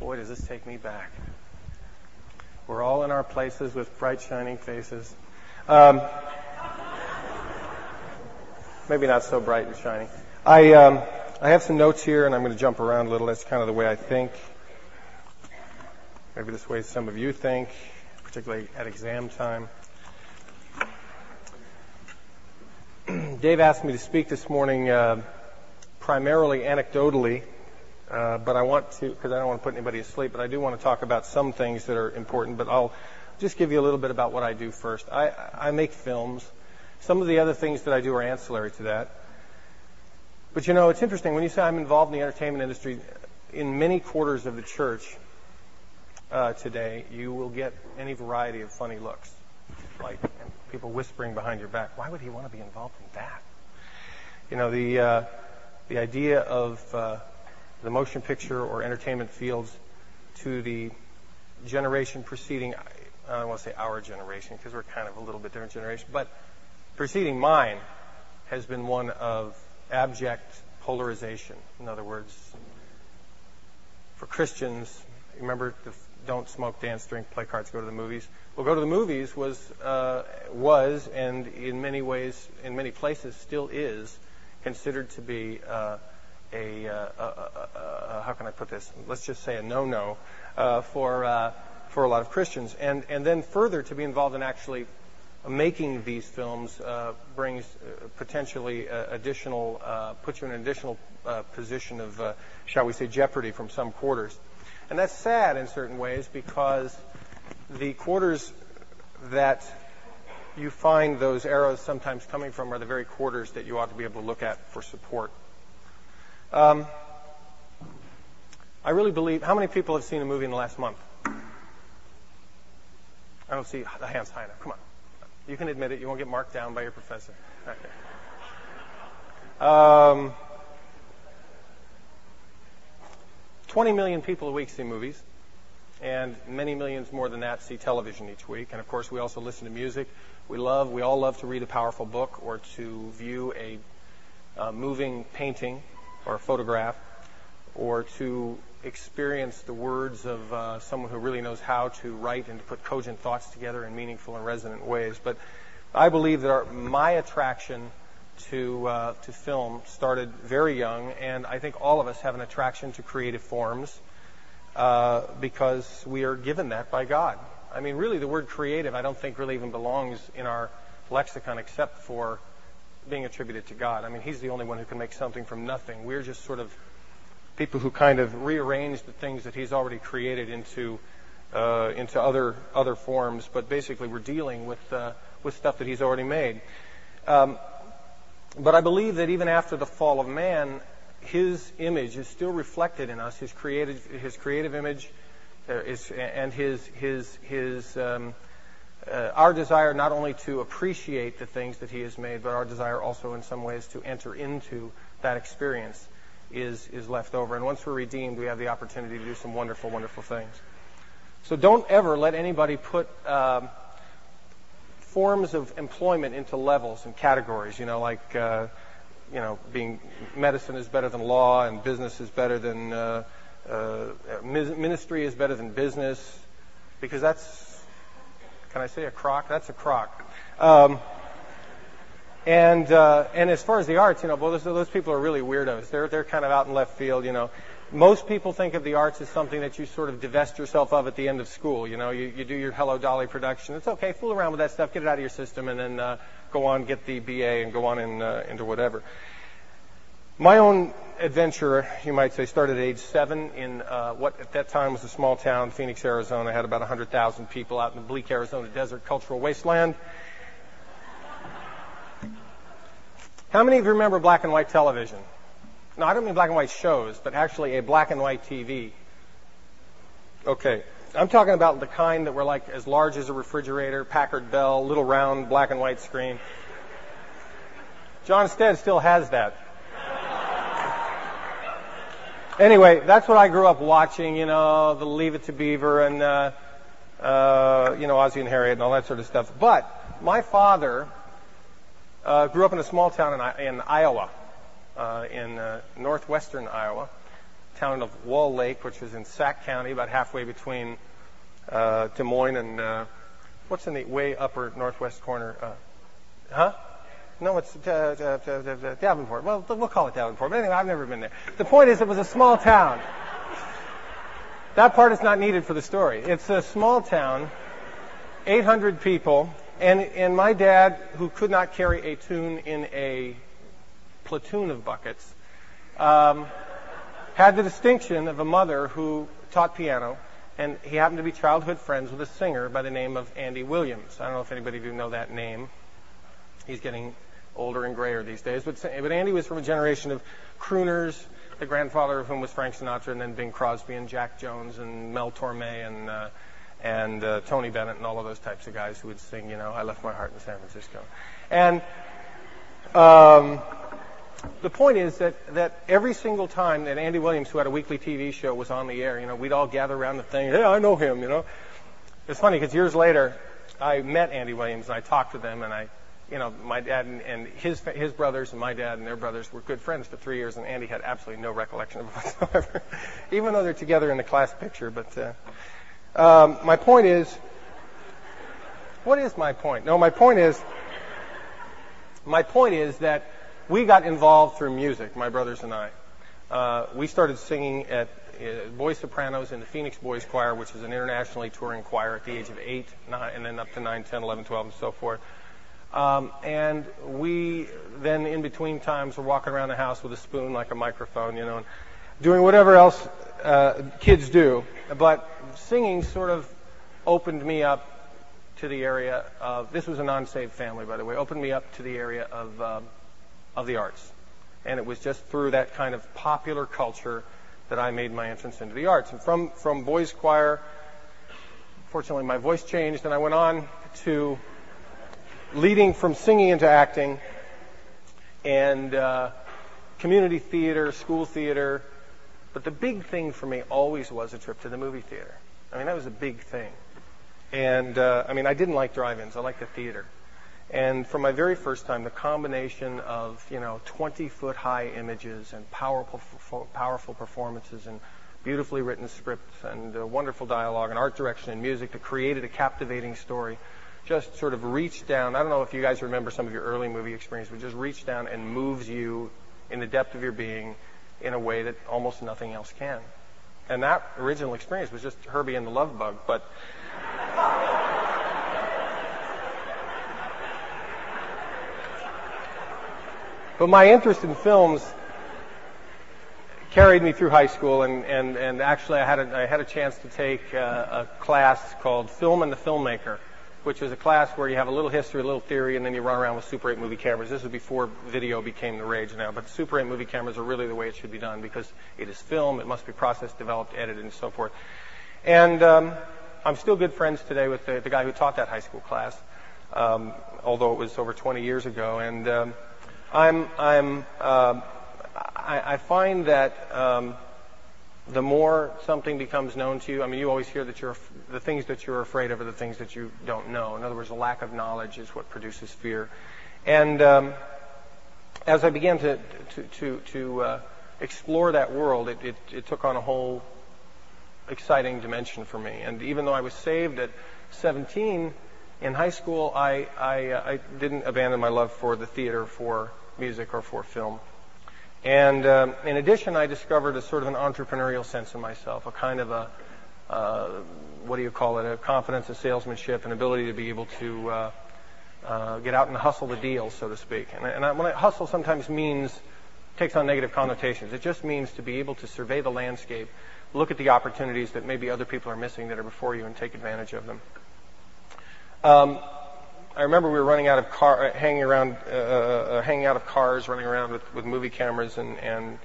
Boy, does this take me back. We're all in our places with bright, shining faces. Um, maybe not so bright and shining. I, um, I have some notes here, and I'm going to jump around a little. That's kind of the way I think. Maybe this way some of you think, particularly at exam time. Dave asked me to speak this morning uh, primarily anecdotally, uh, but I want to, because I don't want to put anybody asleep, but I do want to talk about some things that are important, but I'll just give you a little bit about what I do first. I, I make films. Some of the other things that I do are ancillary to that. But you know, it's interesting when you say I'm involved in the entertainment industry. In many quarters of the church uh, today, you will get any variety of funny looks, like people whispering behind your back. Why would he want to be involved in that? You know, the uh, the idea of uh, the motion picture or entertainment fields to the generation preceding. I don't want to say our generation because we're kind of a little bit different generation, but preceding mine has been one of abject polarization. In other words, for Christians, remember the don't smoke, dance, drink, play cards, go to the movies. Well, go to the movies was uh, was and in many ways, in many places, still is considered to be uh, a, uh, a, how can I put this? Let's just say a no-no uh, for uh, for a lot of Christians, and and then further to be involved in actually making these films brings potentially additional, puts you in an additional position of, shall we say, jeopardy from some quarters. And that's sad in certain ways because the quarters that you find those arrows sometimes coming from are the very quarters that you ought to be able to look at for support. Um, I really believe. How many people have seen a movie in the last month? I don't see the hands high enough. Come on. You can admit it. You won't get marked down by your professor. Okay. Um, 20 million people a week see movies, and many millions more than that see television each week. And of course, we also listen to music. We love, we all love to read a powerful book or to view a uh, moving painting or a photograph or to experience the words of uh, someone who really knows how to write and to put cogent thoughts together in meaningful and resonant ways. But I believe that our, my attraction to uh, to film started very young, and I think all of us have an attraction to creative forms uh, because we are given that by God. I mean, really, the word creative I don't think really even belongs in our lexicon except for being attributed to God. I mean, He's the only one who can make something from nothing. We're just sort of people who kind of rearrange the things that he's already created into uh, into other other forms. But basically, we're dealing with uh, with stuff that he's already made. Um, but I believe that even after the fall of man, his image is still reflected in us. His creative his creative image uh, is and his his his um, uh, our desire not only to appreciate the things that he has made, but our desire also in some ways to enter into that experience is, is left over. And once we're redeemed, we have the opportunity to do some wonderful, wonderful things. So don't ever let anybody put um, forms of employment into levels and categories. You know, like uh, you know, being medicine is better than law, and business is better than uh, uh, ministry is better than business, because that's can I say a crock? That's a crock. Um, and uh, and as far as the arts, you know, well, those, those people are really weirdos. They're they're kind of out in left field, you know. Most people think of the arts as something that you sort of divest yourself of at the end of school. You know, you, you do your Hello Dolly production. It's okay, fool around with that stuff, get it out of your system, and then uh, go on, get the BA, and go on in, uh, into whatever. My own adventure, you might say, started at age seven in uh, what at that time was a small town, Phoenix, Arizona. I had about 100,000 people out in the bleak Arizona desert cultural wasteland. How many of you remember black and white television? No, I don't mean black and white shows, but actually a black and white TV. Okay. I'm talking about the kind that were like as large as a refrigerator, Packard Bell, little round black and white screen. John Stead still has that. Anyway, that's what I grew up watching, you know, the Leave It to Beaver and, uh, uh, you know, Ozzie and Harriet and all that sort of stuff. But my father uh, grew up in a small town in, in Iowa, uh, in uh, northwestern Iowa, town of Wall Lake, which was in Sac County, about halfway between uh, Des Moines and uh, what's in the way upper northwest corner? Uh, huh? No, it's uh, uh, uh, Davenport. Well, we'll call it Davenport. But anyway, I've never been there. The point is, it was a small town. That part is not needed for the story. It's a small town, 800 people, and, and my dad, who could not carry a tune in a platoon of buckets, um, had the distinction of a mother who taught piano, and he happened to be childhood friends with a singer by the name of Andy Williams. I don't know if anybody of you know that name. He's getting older and grayer these days, but, but Andy was from a generation of crooners, the grandfather of whom was Frank Sinatra, and then Bing Crosby and Jack Jones and Mel Torme and uh, and uh, Tony Bennett and all of those types of guys who would sing, you know, I left my heart in San Francisco. And um, the point is that, that every single time that Andy Williams, who had a weekly TV show, was on the air, you know, we'd all gather around the thing. Hey, I know him, you know. It's funny because years later, I met Andy Williams and I talked to them and I, you know, my dad and, and his his brothers and my dad and their brothers were good friends for three years, and Andy had absolutely no recollection of whatsoever, even though they're together in the class picture. But uh, um, my point is, what is my point? No, my point is, my point is that we got involved through music, my brothers and I. Uh, we started singing at uh, Boys Sopranos in the Phoenix Boys Choir, which is an internationally touring choir at the age of 8, 9, and then up to 9, 10, 11, 12, and so forth. Um, and we then, in between times, were walking around the house with a spoon like a microphone, you know, and doing whatever else uh, kids do. But singing sort of opened me up to the area of this was a non-saved family, by the way. Opened me up to the area of um, of the arts, and it was just through that kind of popular culture that I made my entrance into the arts. And from from boys choir, fortunately, my voice changed, and I went on to leading from singing into acting, and uh, community theater, school theater. But the big thing for me always was a trip to the movie theater. I mean, that was a big thing. And uh, I mean, I didn't like drive-ins. I liked the theater. And from my very first time, the combination of you know 20-foot high images and powerful, powerful performances and beautifully written scripts and wonderful dialogue and art direction and music that created a captivating story just sort of reached down. I don't know if you guys remember some of your early movie experience, but just reached down and moves you in the depth of your being in a way that almost nothing else can. And that original experience was just Herbie and the Love Bug, but. but my interest in films carried me through high school, and, and, and actually I had, a, I had a chance to take a, a class called Film and the Filmmaker which was a class where you have a little history, a little theory, and then you run around with Super 8 movie cameras. This was before video became the rage now, but Super 8 movie cameras are really the way it should be done because it is film, it must be processed, developed, edited, and so forth. And um, I'm still good friends today with the, the guy who taught that high school class, um, although it was over 20 years ago. And um, I'm, I'm, uh, I, I find that um, the more something becomes known to you, I mean, you always hear that you're, the things that you're afraid of are the things that you don't know. In other words, a lack of knowledge is what produces fear. And um, as I began to, to, to, to uh, explore that world, it, it, it took on a whole exciting dimension for me. And even though I was saved at 17 in high school, I, I, uh, I didn't abandon my love for the theater, for music, or for film. And um, in addition, I discovered a sort of an entrepreneurial sense in myself, a kind of a, uh, what do you call it, a confidence, a salesmanship, an ability to be able to uh, uh, get out and hustle the deal, so to speak. And, and I, when I hustle sometimes means, takes on negative connotations. It just means to be able to survey the landscape, look at the opportunities that maybe other people are missing that are before you and take advantage of them. Um, I remember we were running out of car, uh, hanging around, uh, uh, uh, hanging out of cars, running around with, with movie cameras and, and,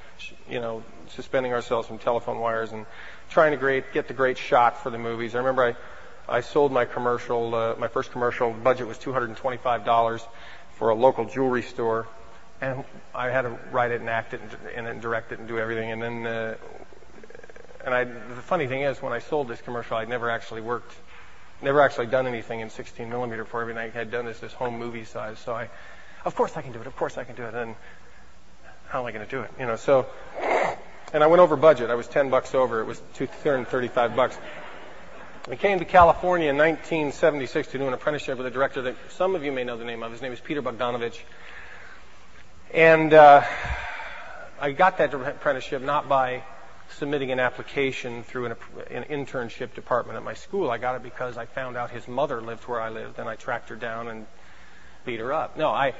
you know, suspending ourselves from telephone wires and trying to great, get the great shot for the movies. I remember I, I sold my commercial, uh, my first commercial budget was $225 for a local jewelry store. And I had to write it and act it and, and direct it and do everything. And then, uh, and I, the funny thing is, when I sold this commercial, I'd never actually worked never actually done anything in 16 millimeter before. Everything I had done is this home movie size. So I, of course I can do it. Of course I can do it. And how am I going to do it? You know, so and I went over budget. I was 10 bucks over. It was 235 bucks. I came to California in 1976 to do an apprenticeship with a director that some of you may know the name of. His name is Peter Bogdanovich. And uh, I got that apprenticeship not by submitting an application through an, an, internship department at my school. I got it because I found out his mother lived where I lived, and I tracked her down and beat her up. No, I.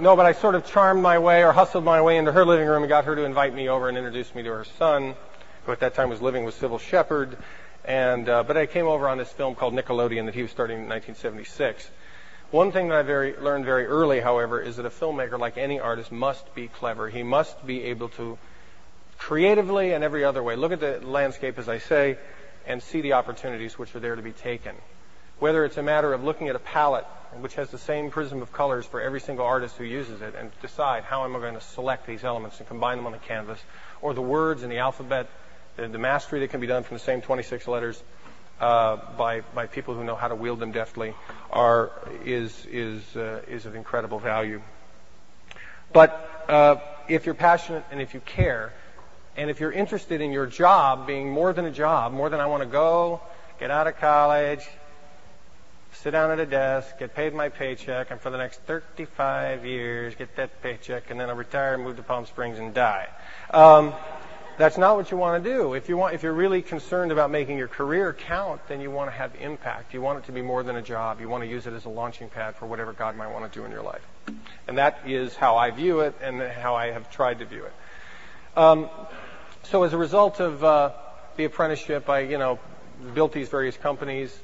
no, but I sort of charmed my way or hustled my way into her living room and got her to invite me over and introduce me to her son who at that time was living with Cybill Shepherd. And, uh, but I came over on this film called Nickelodeon that he was starting in 1976. One thing that I very, learned very early, however, is that a filmmaker, like any artist, must be clever. He must be able to creatively and every other way look at the landscape, as I say, and see the opportunities which are there to be taken. Whether it's a matter of looking at a palette which has the same prism of colors for every single artist who uses it and decide how am I going to select these elements and combine them on the canvas, or the words in the alphabet the, the mastery that can be done from the same 26 letters uh, by by people who know how to wield them deftly are is is uh, is of incredible value. But uh, if you're passionate and if you care, and if you're interested in your job being more than a job, more than I want to go, get out of college, sit down at a desk, get paid my paycheck, and for the next 35 years get that paycheck, and then I'll retire, move to Palm Springs, and die. Um, that's not what you want to do. If you want, if you're really concerned about making your career count, then you want to have impact. You want it to be more than a job. You want to use it as a launching pad for whatever God might want to do in your life. And that is how I view it and how I have tried to view it. Um, so as a result of uh, the apprenticeship, I, you know, built these various companies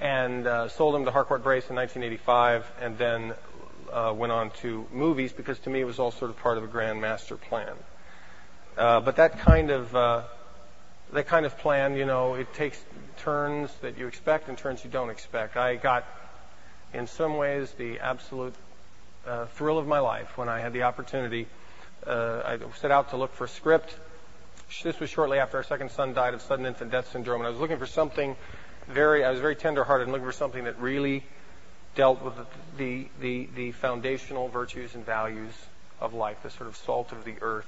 and uh, sold them to Harcourt Brace in 1985, and then uh, went on to movies because to me it was all sort of part of a grand master plan. Uh, but that kind of uh, that kind of plan, you know, it takes turns that you expect and turns you don't expect. I got, in some ways, the absolute uh, thrill of my life when I had the opportunity. Uh, I set out to look for a script. This was shortly after our second son died of sudden infant death syndrome, and I was looking for something very. I was very tender-hearted and looking for something that really dealt with the, the the foundational virtues and values of life, the sort of salt of the earth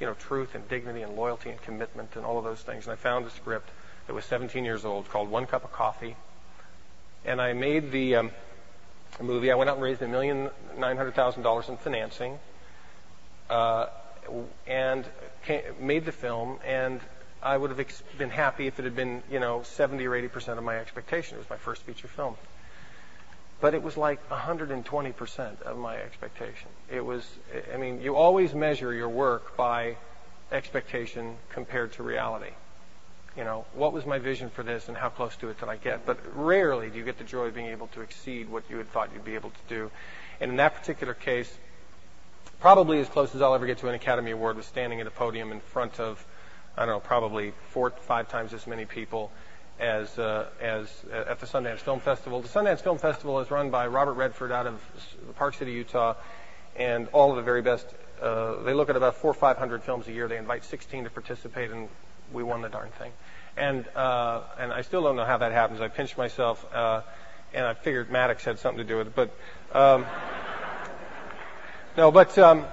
you know, truth and dignity and loyalty and commitment and all of those things. And I found a script that was 17 years old called One Cup of Coffee. And I made the um, movie. I went out and raised a million nine hundred thousand dollars in financing, uh, and made the film. And I would have ex- been happy if it had been, you know, 70 or 80 percent of my expectation. It was my first feature film but it was like 120% of my expectation. It was, I mean, you always measure your work by expectation compared to reality. You know, what was my vision for this and how close to it did I get? But rarely do you get the joy of being able to exceed what you had thought you'd be able to do. And in that particular case, probably as close as I'll ever get to an Academy Award was standing at a podium in front of, I don't know, probably four, five times as many people as uh, as uh, at the Sundance Film Festival. The Sundance Film Festival is run by Robert Redford out of Park City, Utah, and all of the very best. Uh, they look at about four or five hundred films a year. They invite 16 to participate, and we won the darn thing. And uh, and I still don't know how that happens. I pinched myself, uh, and I figured Maddox had something to do with it, but um, no, but. Um,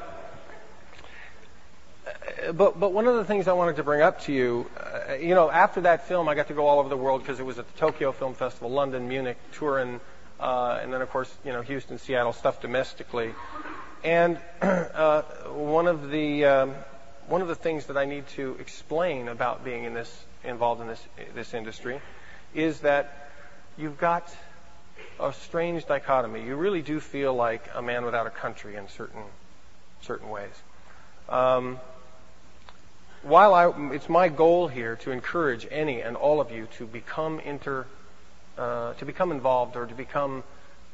but but one of the things I wanted to bring up to you, uh, you know, after that film, I got to go all over the world because it was at the Tokyo Film Festival, London, Munich, Turin, uh, and then of course, you know, Houston, Seattle, stuff domestically. And uh, one of the um, one of the things that I need to explain about being in this involved in this this industry is that you've got a strange dichotomy. You really do feel like a man without a country in certain certain ways. Um, while I, it's my goal here to encourage any and all of you to become inter, uh, to become involved or to become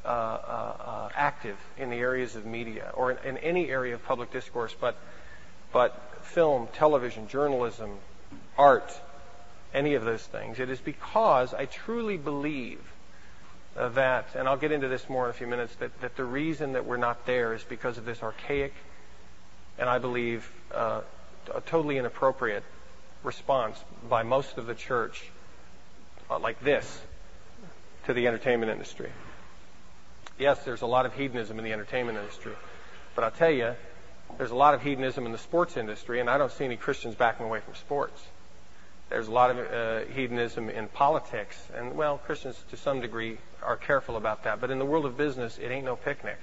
uh, uh, uh active in the areas of media or in, in, any area of public discourse, but but film, television, journalism, art, any of those things. It is because I truly believe that, and I'll get into this more in a few minutes, that, that the reason that we're not there is because of this archaic and I believe uh, a totally inappropriate response by most of the church, uh, like this, to the entertainment industry. Yes, there's a lot of hedonism in the entertainment industry, but I'll tell you, There's a lot of hedonism in the sports industry, and I don't see any Christians backing away from sports. There's a lot of uh, hedonism in politics, and well, Christians to some degree are careful about that. But in the world of business, it ain't no picnic.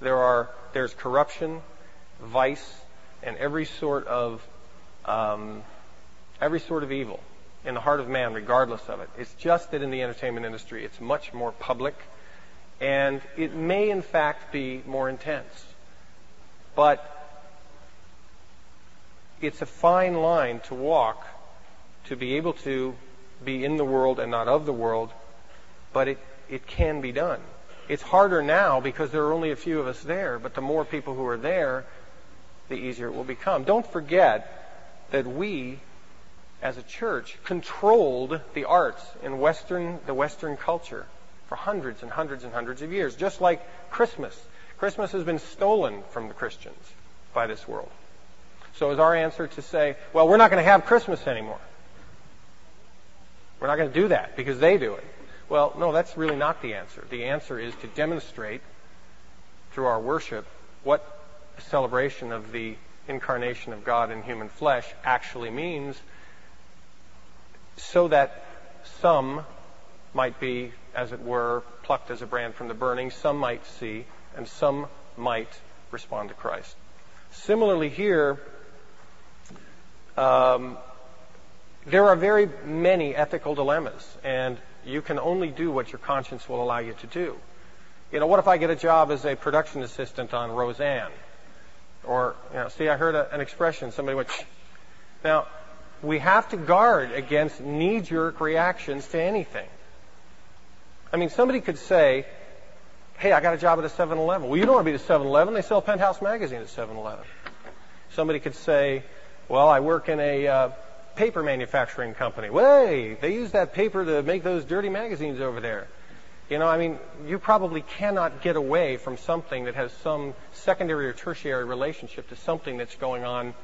There are there's corruption, vice, and every sort of um, every sort of evil in the heart of man, regardless of it. It's just that in the entertainment industry, it's much more public, and it may in fact be more intense. But it's a fine line to walk to be able to be in the world and not of the world, but it, it can be done. It's harder now because there are only a few of us there, but the more people who are there, the easier it will become. Don't forget that we, as a church, controlled the arts in Western, the Western culture for hundreds and hundreds and hundreds of years, just like Christmas. Christmas has been stolen from the Christians by this world. So is our answer to say, well, we're not going to have Christmas anymore. We're not going to do that because they do it. Well, no, that's really not the answer. The answer is to demonstrate through our worship what celebration of the incarnation of God in human flesh actually means so that some might be, as it were, plucked as a brand from the burning, some might see, and some might respond to Christ. Similarly, here, um, there are very many ethical dilemmas, and you can only do what your conscience will allow you to do. You know, what if I get a job as a production assistant on Roseanne? Or, you know, see, I heard a, an expression, somebody went, Shh. now, we have to guard against knee-jerk reactions to anything. I mean, somebody could say, hey, I got a job at a 7-Eleven. Well, you don't want to be at 7-Eleven. They sell Penthouse magazine at 7-Eleven. Somebody could say, well, I work in a uh, paper manufacturing company. Way, they use that paper to make those dirty magazines over there. You know, I mean, you probably cannot get away from something that has some secondary or tertiary relationship to something that's going on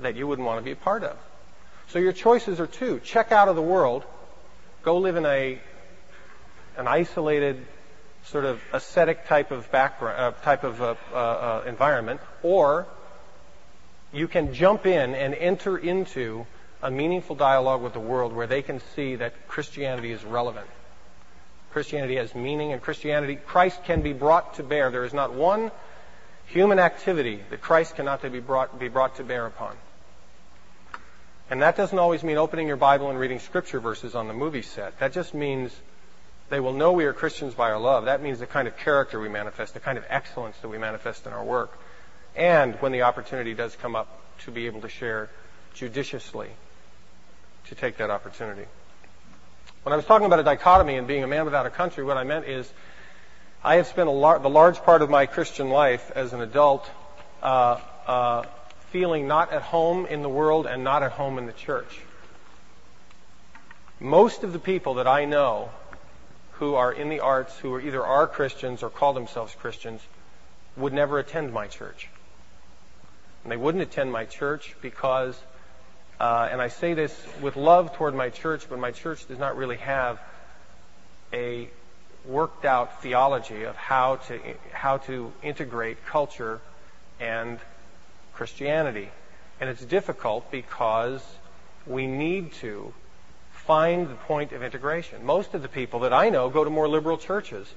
that you wouldn't want to be a part of. So your choices are two. Check out of the world. Go live in a an isolated sort of ascetic type of background, uh, type of uh, uh, uh environment, or you can jump in and enter into a meaningful dialogue with the world where they can see that Christianity is relevant. Christianity has meaning and Christianity, Christ can be brought to bear. There is not one human activity that Christ cannot be brought, be brought to bear upon. And that doesn't always mean opening your Bible and reading scripture verses on the movie set. That just means they will know we are Christians by our love. That means the kind of character we manifest, the kind of excellence that we manifest in our work and when the opportunity does come up to be able to share judiciously, to take that opportunity. When I was talking about a dichotomy and being a man without a country, what I meant is I have spent lar- the large part of my Christian life as an adult uh, uh, feeling not at home in the world and not at home in the church. Most of the people that I know who are in the arts, who are either are Christians or call themselves Christians, would never attend my church. And they wouldn't attend my church because, uh, and I say this with love toward my church, but my church does not really have a worked out theology of how to how to integrate culture and Christianity. And it's difficult because we need to find the point of integration. Most of the people that I know go to more liberal churches.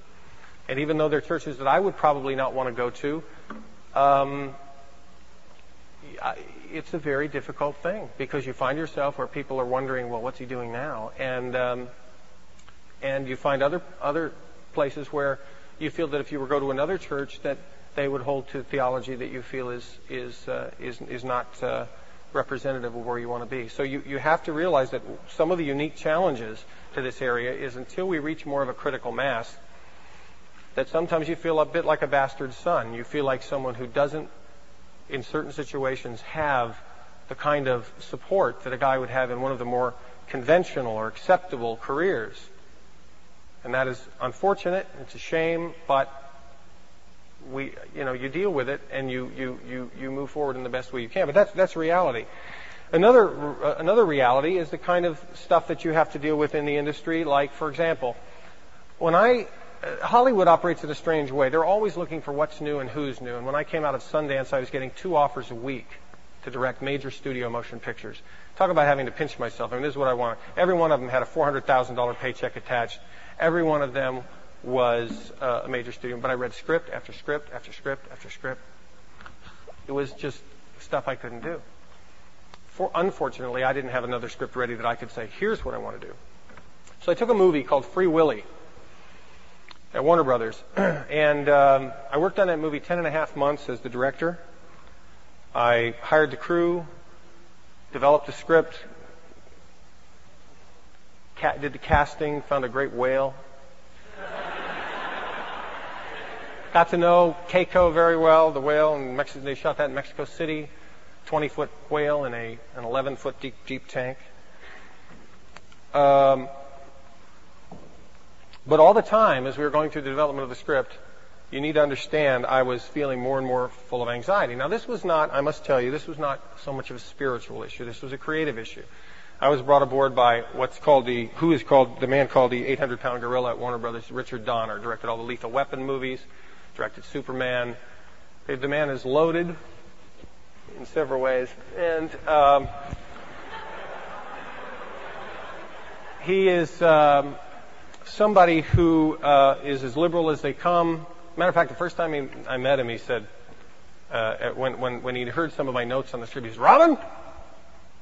And even though they're churches that I would probably not want to go to, um, it's a very difficult thing because you find yourself where people are wondering, well, what's he doing now? And um, and you find other other places where you feel that if you were go to another church, that they would hold to theology that you feel is is uh, is is not uh, representative of where you want to be. So you you have to realize that some of the unique challenges to this area is until we reach more of a critical mass, that sometimes you feel a bit like a bastard son. You feel like someone who doesn't in certain situations have the kind of support that a guy would have in one of the more conventional or acceptable careers. And that is unfortunate, it's a shame, but we, you know, you deal with it and you, you, you, you move forward in the best way you can. But that's, that's reality. Another, uh, another reality is the kind of stuff that you have to deal with in the industry, like, for example, when I Hollywood operates in a strange way. They're always looking for what's new and who's new. And when I came out of Sundance, I was getting two offers a week to direct major studio motion pictures. Talk about having to pinch myself. I mean, this is what I want. Every one of them had a $400,000 paycheck attached. Every one of them was uh, a major studio. But I read script after script after script after script. It was just stuff I couldn't do. For, unfortunately, I didn't have another script ready that I could say, here's what I want to do. So I took a movie called Free Willy at Warner Brothers, and um, I worked on that movie ten and a half months as the director. I hired the crew, developed the script, did the casting, found a great whale. Got to know Keiko very well, the whale, and Mexico, they shot that in Mexico City. 20 foot whale in a, an 11 foot deep, deep tank. Um, but all the time, as we were going through the development of the script, you need to understand I was feeling more and more full of anxiety. Now, this was not, I must tell you, this was not so much of a spiritual issue. This was a creative issue. I was brought aboard by what's called the, who is called, the man called the 800 pound gorilla at Warner Brothers, Richard Donner, directed all the Lethal Weapon movies, directed Superman. The man is loaded in several ways. And, um, he is, um, somebody who uh, is as liberal as they come. Matter of fact, the first time he, I met him, he said, uh, when, when, when he heard some of my notes on the script, he said, Robin?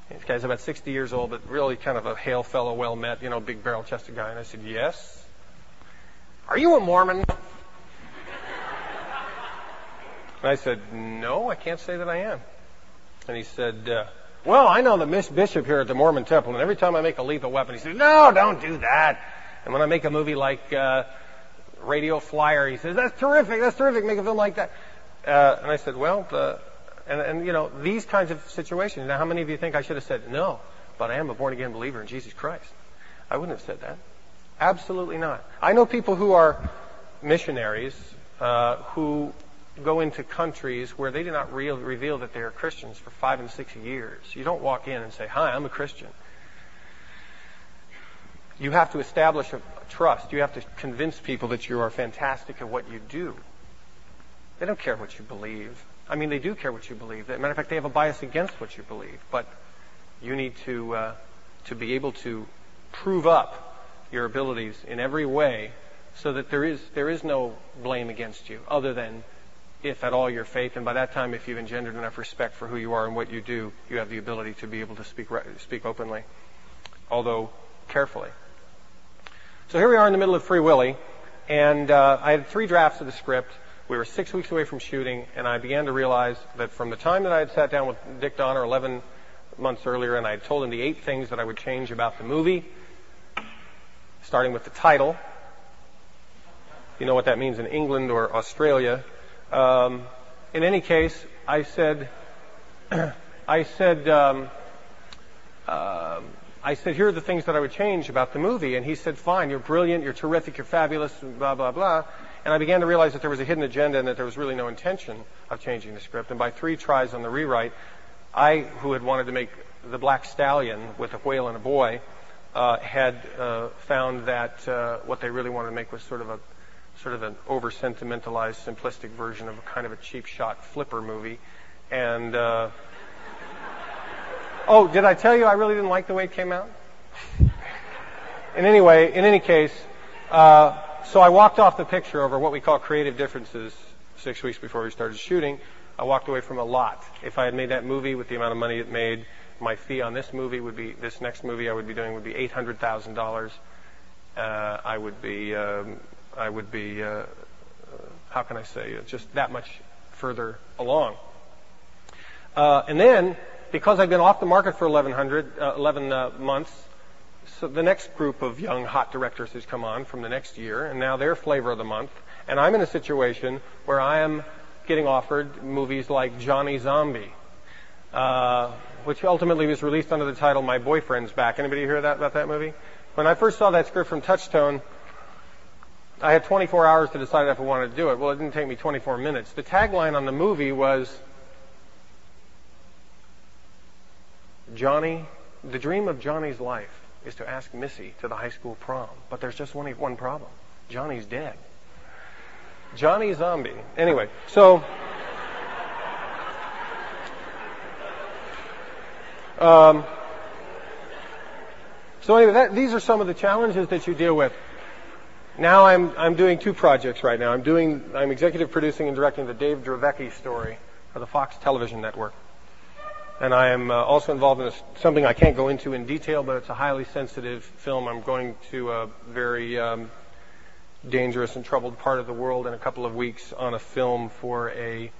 This guy's about 60 years old, but really kind of a hail fellow, well met, you know, big barrel chested guy. And I said, Yes. Are you a Mormon? And I said, No, I can't say that I am. And he said, uh, Well, I know the Miss Bishop here at the Mormon Temple, and every time I make a lethal weapon, he says, No, don't do that. And when I make a movie like uh, Radio Flyer, he says, "That's terrific. That's terrific. Make a film like that." Uh, and I said, "Well, the, and, and you know these kinds of situations. Now, how many of you think I should have said no? But I am a born again believer in Jesus Christ. I wouldn't have said that. Absolutely not. I know people who are missionaries uh, who go into countries where they do not re- reveal that they are Christians for five and six years. You don't walk in and say, "Hi, I'm a Christian." You have to establish a trust. You have to convince people that you are fantastic at what you do. They don't care what you believe. I mean, they do care what you believe. As a matter of fact, they have a bias against what you believe. But you need to uh, to be able to prove up your abilities in every way, so that there is there is no blame against you, other than if at all your faith. And by that time, if you've engendered enough respect for who you are and what you do, you have the ability to be able to speak speak openly, although carefully. So here we are in the middle of Free Willy, and uh, I had three drafts of the script. We were six weeks away from shooting, and I began to realize that from the time that I had sat down with Dick Donner 11 months earlier, and I had told him the eight things that I would change about the movie, starting with the title. You know what that means in England or Australia. Um, in any case, I said, I said, um, uh, I said, here are the things that I would change about the movie. And he said, fine, you're brilliant, you're terrific, you're fabulous, blah, blah, blah. And I began to realize that there was a hidden agenda and that there was really no intention of changing the script. And by three tries on the rewrite, I, who had wanted to make The Black Stallion with a whale and a boy, uh, had uh, found that uh, what they really wanted to make was sort of a sort of an over sentimentalized, simplistic version of a kind of a cheap shot flipper movie. And uh, Oh, did I tell you I really didn't like the way it came out? in any way, in any case, uh, so I walked off the picture over what we call creative differences six weeks before we started shooting. I walked away from a lot. If I had made that movie with the amount of money it made, my fee on this movie would be this next movie I would be doing would be eight hundred thousand uh, dollars. I would be um, I would be uh, uh how can I say just that much further along. Uh, and then because I've been off the market for 1100, uh, 11 uh, months, so the next group of young hot directors has come on from the next year, and now they're flavor of the month. And I'm in a situation where I am getting offered movies like Johnny Zombie, uh, which ultimately was released under the title My Boyfriend's Back. Anybody hear that about that movie? When I first saw that script from Touchstone, I had 24 hours to decide if I wanted to do it. Well, it didn't take me 24 minutes. The tagline on the movie was Johnny, the dream of Johnny's life is to ask Missy to the high school prom, but there's just one, one problem. Johnny's dead. Johnny Zombie. Anyway, so. Um, so anyway, that, these are some of the challenges that you deal with. Now I'm I'm doing two projects right now. I'm doing I'm executive producing and directing the Dave Dravecky story for the Fox Television Network, and I am uh, also involved in a, something I can't go into in detail, but it's a highly sensitive film. I'm going to a very um, dangerous and troubled part of the world in a couple of weeks on a film for a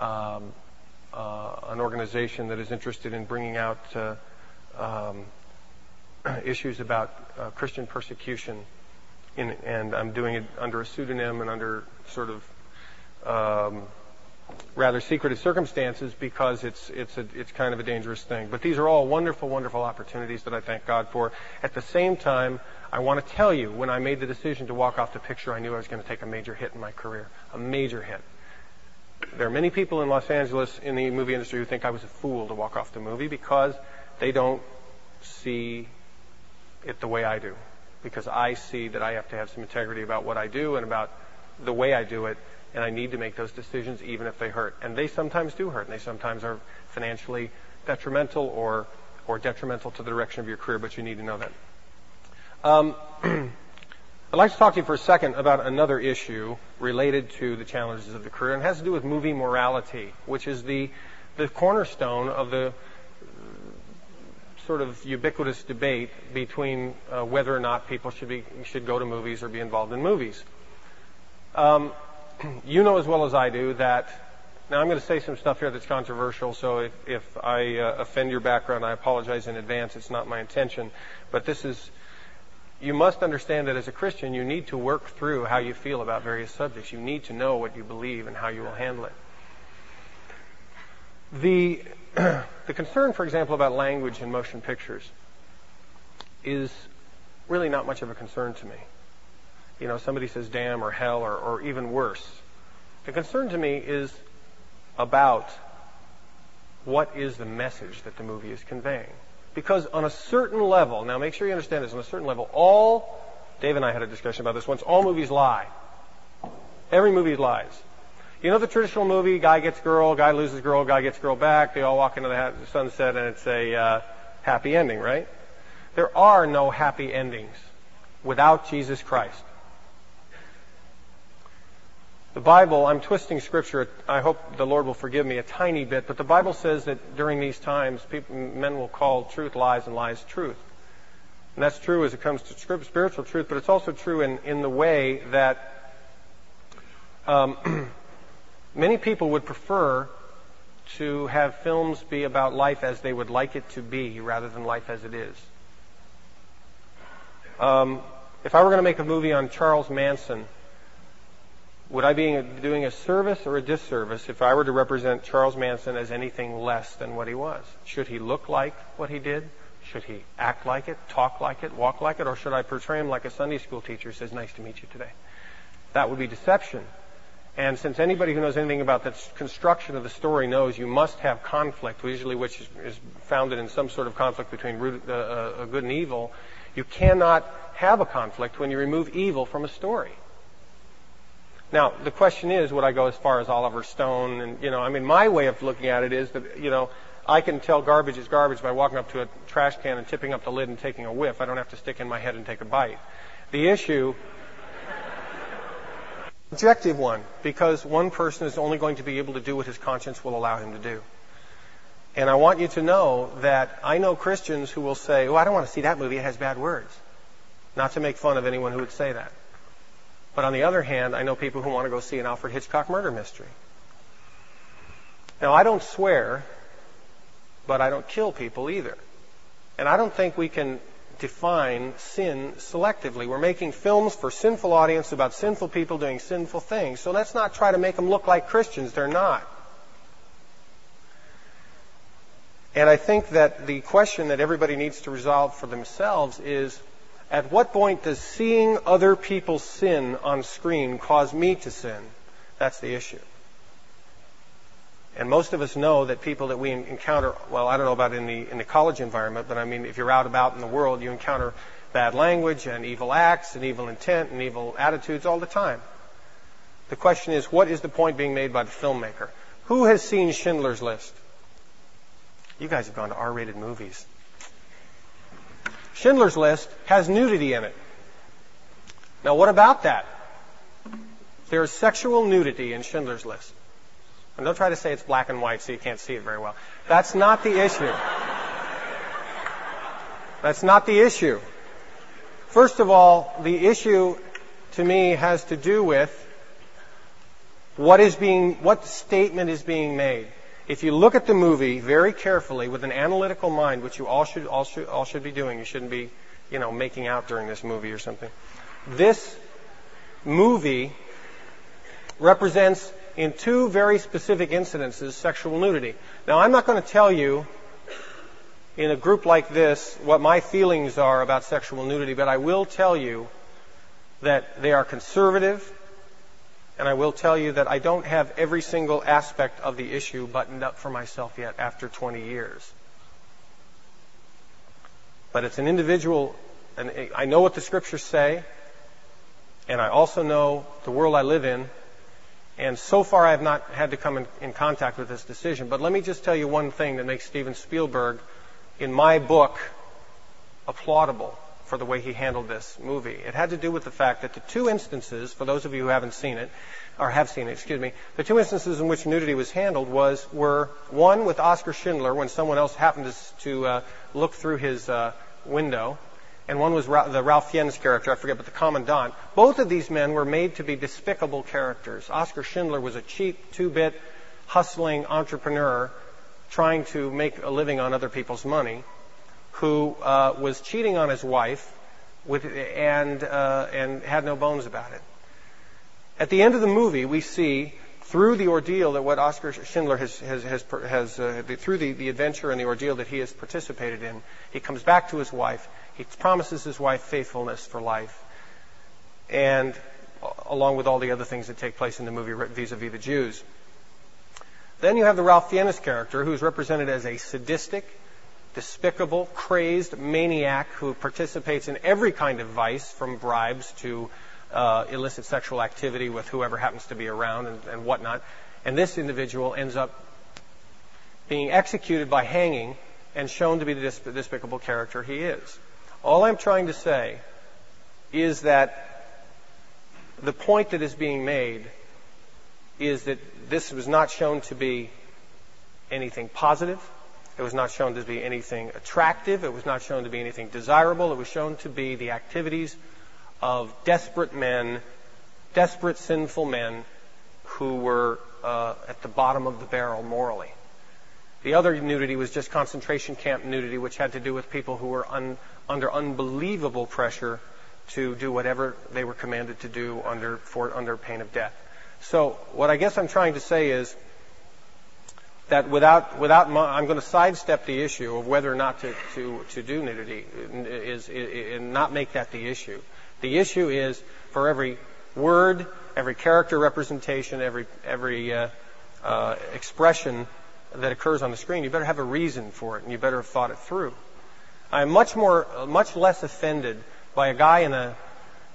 um, uh, an organization that is interested in bringing out uh, um, issues about uh, Christian persecution, in, and I'm doing it under a pseudonym and under sort of um, rather secretive circumstances because it's it's a, it's kind of a dangerous thing. But these are all wonderful, wonderful opportunities that I thank God for. At the same time, I want to tell you, when I made the decision to walk off the picture, I knew I was going to take a major hit in my career, a major hit. There are many people in Los Angeles in the movie industry who think I was a fool to walk off the movie because they don't see it the way I do. Because I see that I have to have some integrity about what I do and about the way I do it, and I need to make those decisions even if they hurt. And they sometimes do hurt, and they sometimes are financially detrimental or, or detrimental to the direction of your career, but you need to know that. Um, I'd like to talk to you for a second about another issue related to the challenges of the career, and it has to do with movie morality, which is the, the cornerstone of the sort of ubiquitous debate between uh, whether or not people should be should go to movies or be involved in movies. Um, you know as well as I do that. Now I'm going to say some stuff here that's controversial, so if, if I uh, offend your background, I apologize in advance. It's not my intention, but this is. You must understand that as a Christian, you need to work through how you feel about various subjects. You need to know what you believe and how you will handle it. The the concern, for example, about language in motion pictures is really not much of a concern to me. You know, somebody says damn or hell or, or even worse. The concern to me is about what is the message that the movie is conveying. Because on a certain level, now make sure you understand this, on a certain level, all, Dave and I had a discussion about this once, all movies lie. Every movie lies. You know the traditional movie, guy gets girl, guy loses girl, guy gets girl back, they all walk into the sunset and it's a uh, happy ending, right? There are no happy endings without Jesus Christ. The Bible, I'm twisting scripture, I hope the Lord will forgive me a tiny bit, but the Bible says that during these times, people, men will call truth lies and lies truth. And that's true as it comes to spiritual truth, but it's also true in, in the way that um, Many people would prefer to have films be about life as they would like it to be rather than life as it is. Um, if I were going to make a movie on Charles Manson, would I be doing a service or a disservice if I were to represent Charles Manson as anything less than what he was? Should he look like what he did? Should he act like it, talk like it, walk like it, or should I portray him like a Sunday school teacher says, nice to meet you today? That would be deception. And since anybody who knows anything about the construction of the story knows you must have conflict, usually which is, founded in some sort of conflict between root, uh, uh, good and evil, you cannot have a conflict when you remove evil from a story. Now, the question is, would I go as far as Oliver Stone? And, you know, I mean, my way of looking at it is that, you know, I can tell garbage is garbage by walking up to a trash can and tipping up the lid and taking a whiff. I don't have to stick in my head and take a bite. The issue objective one, because one person is only going to be able to do what his conscience will allow him to do. And I want you to know that I know Christians who will say, oh, I don't want to see that movie, it has bad words. Not to make fun of anyone who would say that. But on the other hand, I know people who want to go see an Alfred Hitchcock murder mystery. Now, I don't swear, but I don't kill people either. And I don't think we can define sin selectively. We're making films for sinful audience about sinful people doing sinful things. So let's not try to make them look like Christians. They're not. And I think that the question that everybody needs to resolve for themselves is at what point does seeing other people sin on screen cause me to sin? That's the issue. And most of us know that people that we encounter, well, I don't know about in the, in the college environment, but I mean, if you're out about in the world, you encounter bad language and evil acts and evil intent and evil attitudes all the time. The question is, what is the point being made by the filmmaker? Who has seen Schindler's List? You guys have gone to R-rated movies. Schindler's List has nudity in it. Now, what about that? There's sexual nudity in Schindler's List. And don't try to say it's black and white so you can't see it very well. That's not the issue. That's not the issue. First of all, the issue to me has to do with what is being, what statement is being made. If you look at the movie very carefully with an analytical mind, which you all should, all should, all should be doing, you shouldn't be, you know, making out during this movie or something. This movie represents in two very specific incidences sexual nudity. Now, I'm not going to tell you in a group like this what my feelings are about sexual nudity, but I will tell you that they are conservative, and I will tell you that I don't have every single aspect of the issue buttoned up for myself yet after 20 years. But it's an individual, and I know what the scriptures say, and I also know the world I live in, and so far I have not had to come in, in, contact with this decision. But let me just tell you one thing that makes Steven Spielberg, in my book, applaudable for the way he handled this movie. It had to do with the fact that the two instances, for those of you who haven't seen it, or have seen it, excuse me, the two instances in which nudity was handled was were one with Oscar Schindler when someone else happened to, to uh, look through his uh, window and one was Ra- the Ralph Fiennes character, I forget, but the commandant. Both of these men were made to be despicable characters. Oscar Schindler was a cheap, two-bit, hustling entrepreneur trying to make a living on other people's money, who uh, was cheating on his wife with, and, uh, and had no bones about it. At the end of the movie, we see through the ordeal that what Oscar Schindler has, has, has, has uh, through the, the adventure and the ordeal that he has participated in, he comes back to his wife he promises his wife faithfulness for life. And along with all the other things that take place in the movie vis-a-vis the Jews. Then you have the Ralph Fiennes character who's represented as a sadistic, despicable, crazed maniac who participates in every kind of vice from bribes to uh, illicit sexual activity with whoever happens to be around and, and whatnot. And this individual ends up being executed by hanging and shown to be the despicable character he is. All I'm trying to say is that the point that is being made is that this was not shown to be anything positive. It was not shown to be anything attractive. It was not shown to be anything desirable. It was shown to be the activities of desperate men, desperate sinful men who were uh, at the bottom of the barrel morally. The other nudity was just concentration camp nudity, which had to do with people who were un, under unbelievable pressure to do whatever they were commanded to do under, for, under pain of death. So what I guess I'm trying to say is that without, without I'm going to sidestep the issue of whether or not to, to, to do nudity is, is, and not make that the issue. The issue is for every word, every character representation, every, every uh, uh, expression that occurs on the screen, you better have a reason for it and you better have thought it through. I'm much more, much less offended by a guy in a,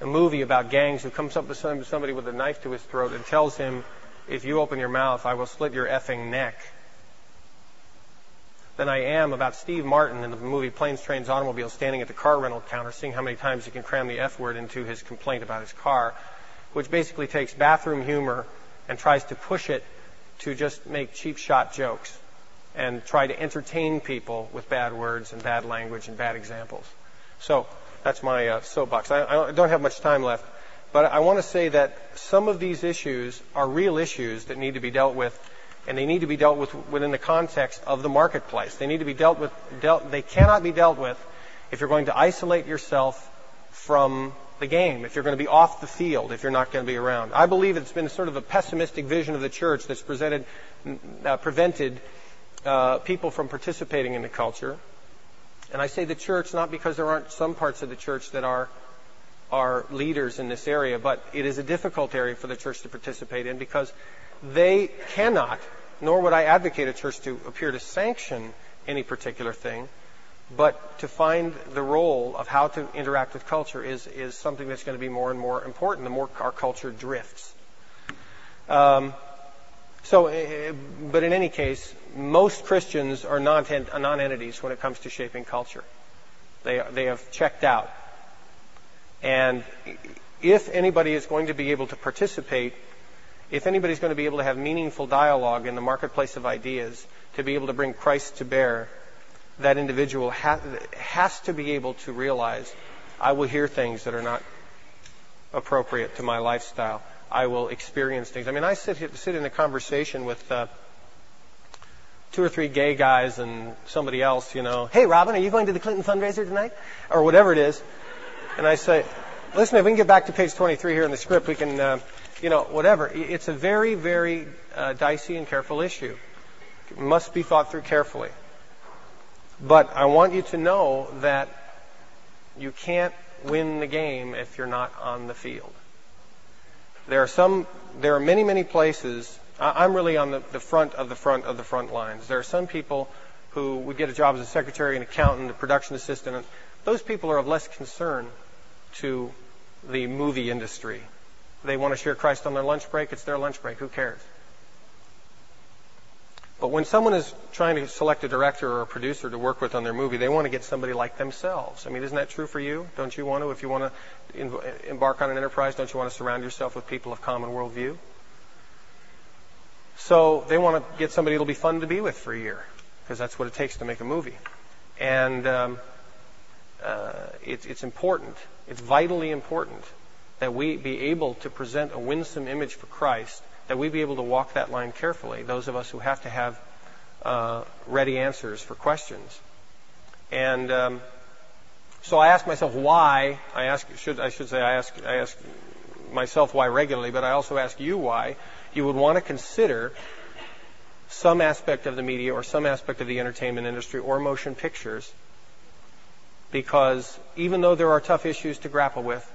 a movie about gangs who comes up to somebody with a knife to his throat and tells him, if you open your mouth, I will slit your effing neck. Than I am about Steve Martin in the movie Planes, Trains, Automobiles standing at the car rental counter, seeing how many times he can cram the F word into his complaint about his car, which basically takes bathroom humor and tries to push it to just make cheap shot jokes and try to entertain people with bad words and bad language and bad examples. So that's my uh, soapbox. I, I don't have much time left, but I want to say that some of these issues are real issues that need to be dealt with, and they need to be dealt with within the context of the marketplace. They need to be dealt with. Dealt, they cannot be dealt with if you're going to isolate yourself from the game, if you're going to be off the field, if you're not going to be around. I believe it's been sort of a pessimistic vision of the church that's presented, uh, prevented uh, people from participating in the culture. And I say the church not because there aren't some parts of the church that are are leaders in this area, but it is a difficult area for the church to participate in because they cannot, nor would I advocate a church to appear to sanction any particular thing, but to find the role of how to interact with culture is, is something that's going to be more and more important the more our culture drifts. Um, so, uh, but in any case, most Christians are non-entities when it comes to shaping culture. They, they have checked out. And if anybody is going to be able to participate, if anybody's going to be able to have meaningful dialogue in the marketplace of ideas, to be able to bring Christ to bear, that individual ha- has to be able to realize I will hear things that are not appropriate to my lifestyle. I will experience things. I mean, I sit sit in a conversation with uh, two or three gay guys and somebody else. You know, hey Robin, are you going to the Clinton fundraiser tonight, or whatever it is? And I say, listen, if we can get back to page 23 here in the script, we can, uh, you know, whatever. It's a very, very uh, dicey and careful issue. It must be thought through carefully. But I want you to know that you can't win the game if you're not on the field. There are some, there are many, many places. I'm really on the, the front of the front of the front lines. There are some people who would get a job as a secretary, an accountant, a production assistant. Those people are of less concern to the movie industry. They want to share Christ on their lunch break. It's their lunch break. Who cares? But when someone is trying to select a director or a producer to work with on their movie, they want to get somebody like themselves. I mean, isn't that true for you? Don't you want to, if you want to embark on an enterprise, don't you want to surround yourself with people of common worldview? So they want to get somebody that'll be fun to be with for a year, because that's what it takes to make a movie. And um, uh, it, it's important, it's vitally important that we be able to present a winsome image for Christ that we be able to walk that line carefully, those of us who have to have uh, ready answers for questions. And um, so I ask myself why. I ask should I should say I ask I ask myself why regularly, but I also ask you why you would want to consider some aspect of the media or some aspect of the entertainment industry or motion pictures because even though there are tough issues to grapple with,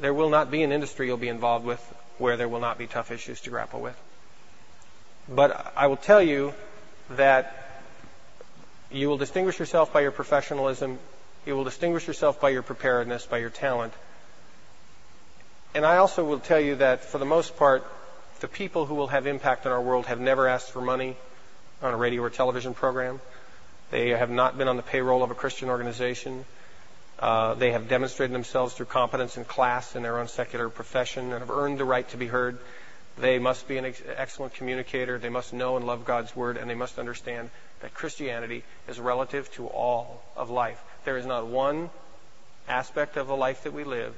there will not be an industry you'll be involved with where there will not be tough issues to grapple with. But I will tell you that you will distinguish yourself by your professionalism. You will distinguish yourself by your preparedness, by your talent. And I also will tell you that for the most part, the people who will have impact on our world have never asked for money on a radio or television program. They have not been on the payroll of a Christian organization. Uh, they have demonstrated themselves through competence in class in their own secular profession and have earned the right to be heard. They must be an ex- excellent communicator. They must know and love God's Word, and they must understand that Christianity is relative to all of life. There is not one aspect of the life that we live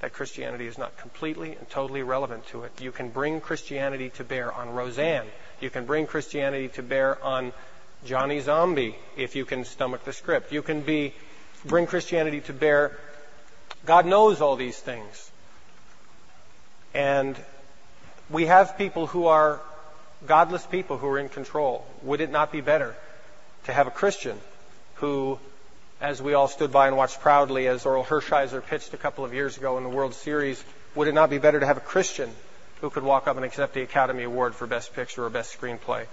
that Christianity is not completely and totally relevant to it. You can bring Christianity to bear on Roseanne. You can bring Christianity to bear on Johnny Zombie if you can stomach the script. You can be bring Christianity to bear. God knows all these things. And we have people who are godless people who are in control. Would it not be better to have a Christian who, as we all stood by and watched proudly as Orel Hershiser pitched a couple of years ago in the World Series, would it not be better to have a Christian who could walk up and accept the Academy Award for Best Picture or Best Screenplay?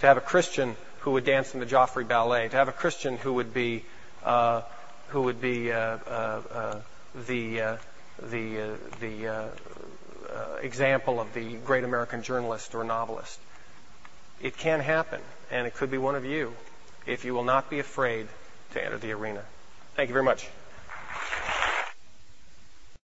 To have a Christian who would dance in the Joffrey Ballet? To have a Christian who would be uh, who would be uh, uh, uh, the the the example of the great American journalist or novelist. It can happen, and it could be one of you if you will not be afraid to enter the arena. Thank you very much.